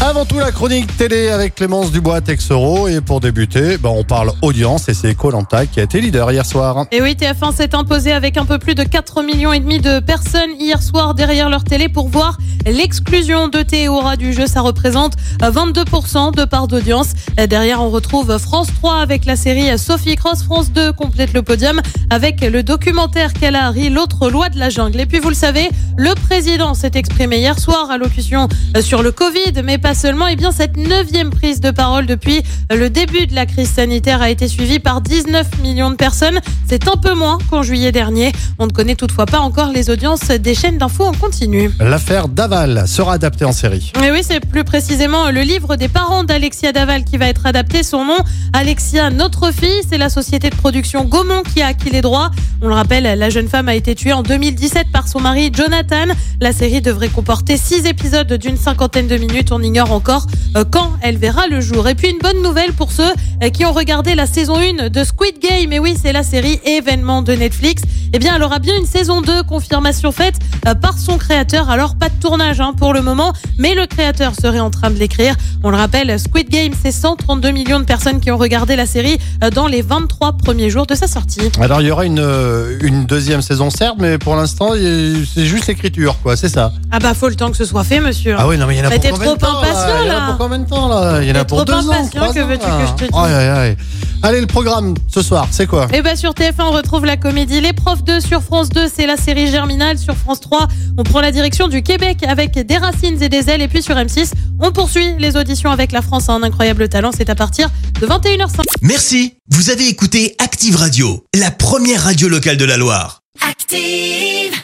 Avant tout, la chronique télé avec Clémence Dubois Texero. Et pour débuter, ben, on parle audience et c'est Colanta qui a été leader hier soir. Et oui, TF1 s'est imposé avec un peu plus de 4 millions et demi de personnes hier soir derrière leur télé pour voir l'exclusion de Théora du jeu. Ça représente 22% de part d'audience. Derrière, on retrouve France 3 avec la série Sophie Cross. France 2 complète le podium avec le documentaire qu'elle a l'autre loi de la jungle. Et puis, vous le savez, le président s'est exprimé hier soir à l'occasion sur le Covid, mais pas seulement. Et bien, cette neuvième prise de parole depuis le début de la crise sanitaire a été suivie par 19 millions de personnes. C'est un peu moins qu'en juillet dernier. On ne connaît toutefois pas encore les audiences des chaînes d'infos en continu. L'affaire Daval sera adaptée en série. Et oui, c'est plus précisément le livre des parents d'Alexia Daval qui va être adapté. Son nom, Alexia, notre fille, c'est la société de production Gaumont qui a acquis les droits. On le rappelle, la jeune femme a été tuée en 2017 par son mari Jonathan. La série devrait comporter six épisodes d'une cinquantaine de minutes. On ignore encore euh, quand elle verra le jour. Et puis une bonne nouvelle pour ceux qui ont regardé la saison 1 de Squid Game. Et oui, c'est la série événement de Netflix. Eh bien, elle aura bien une saison 2, confirmation faite euh, par son créateur. Alors, pas de tournage hein, pour le moment, mais le créateur serait en train de l'écrire. On le rappelle, Squid Game, c'est 132 millions de personnes qui ont regardé la série dans les 23 premiers jours de sa sortie. Alors, il y aura une, une deuxième saison, certes, mais pour l'instant, c'est juste l'écriture, quoi, c'est ça. Ah bah, faut le temps que ce soit fait, monsieur. Ah oui, non, mais il y en a Bah, pour combien de temps, là? Il y en a pour combien de temps, là? Il y en a T'es pour trop deux ans, que veux-tu que je te dise Aïe, aïe, aïe. Allez, le programme ce soir, c'est quoi? Et bah sur TF1 on retrouve la comédie Les Profs 2 sur France 2 c'est la série Germinal sur France 3 on prend la direction du Québec avec des racines et des ailes et puis sur M6 on poursuit les auditions avec la France a un incroyable talent c'est à partir de 21h05 Merci, vous avez écouté Active Radio, la première radio locale de la Loire. Active.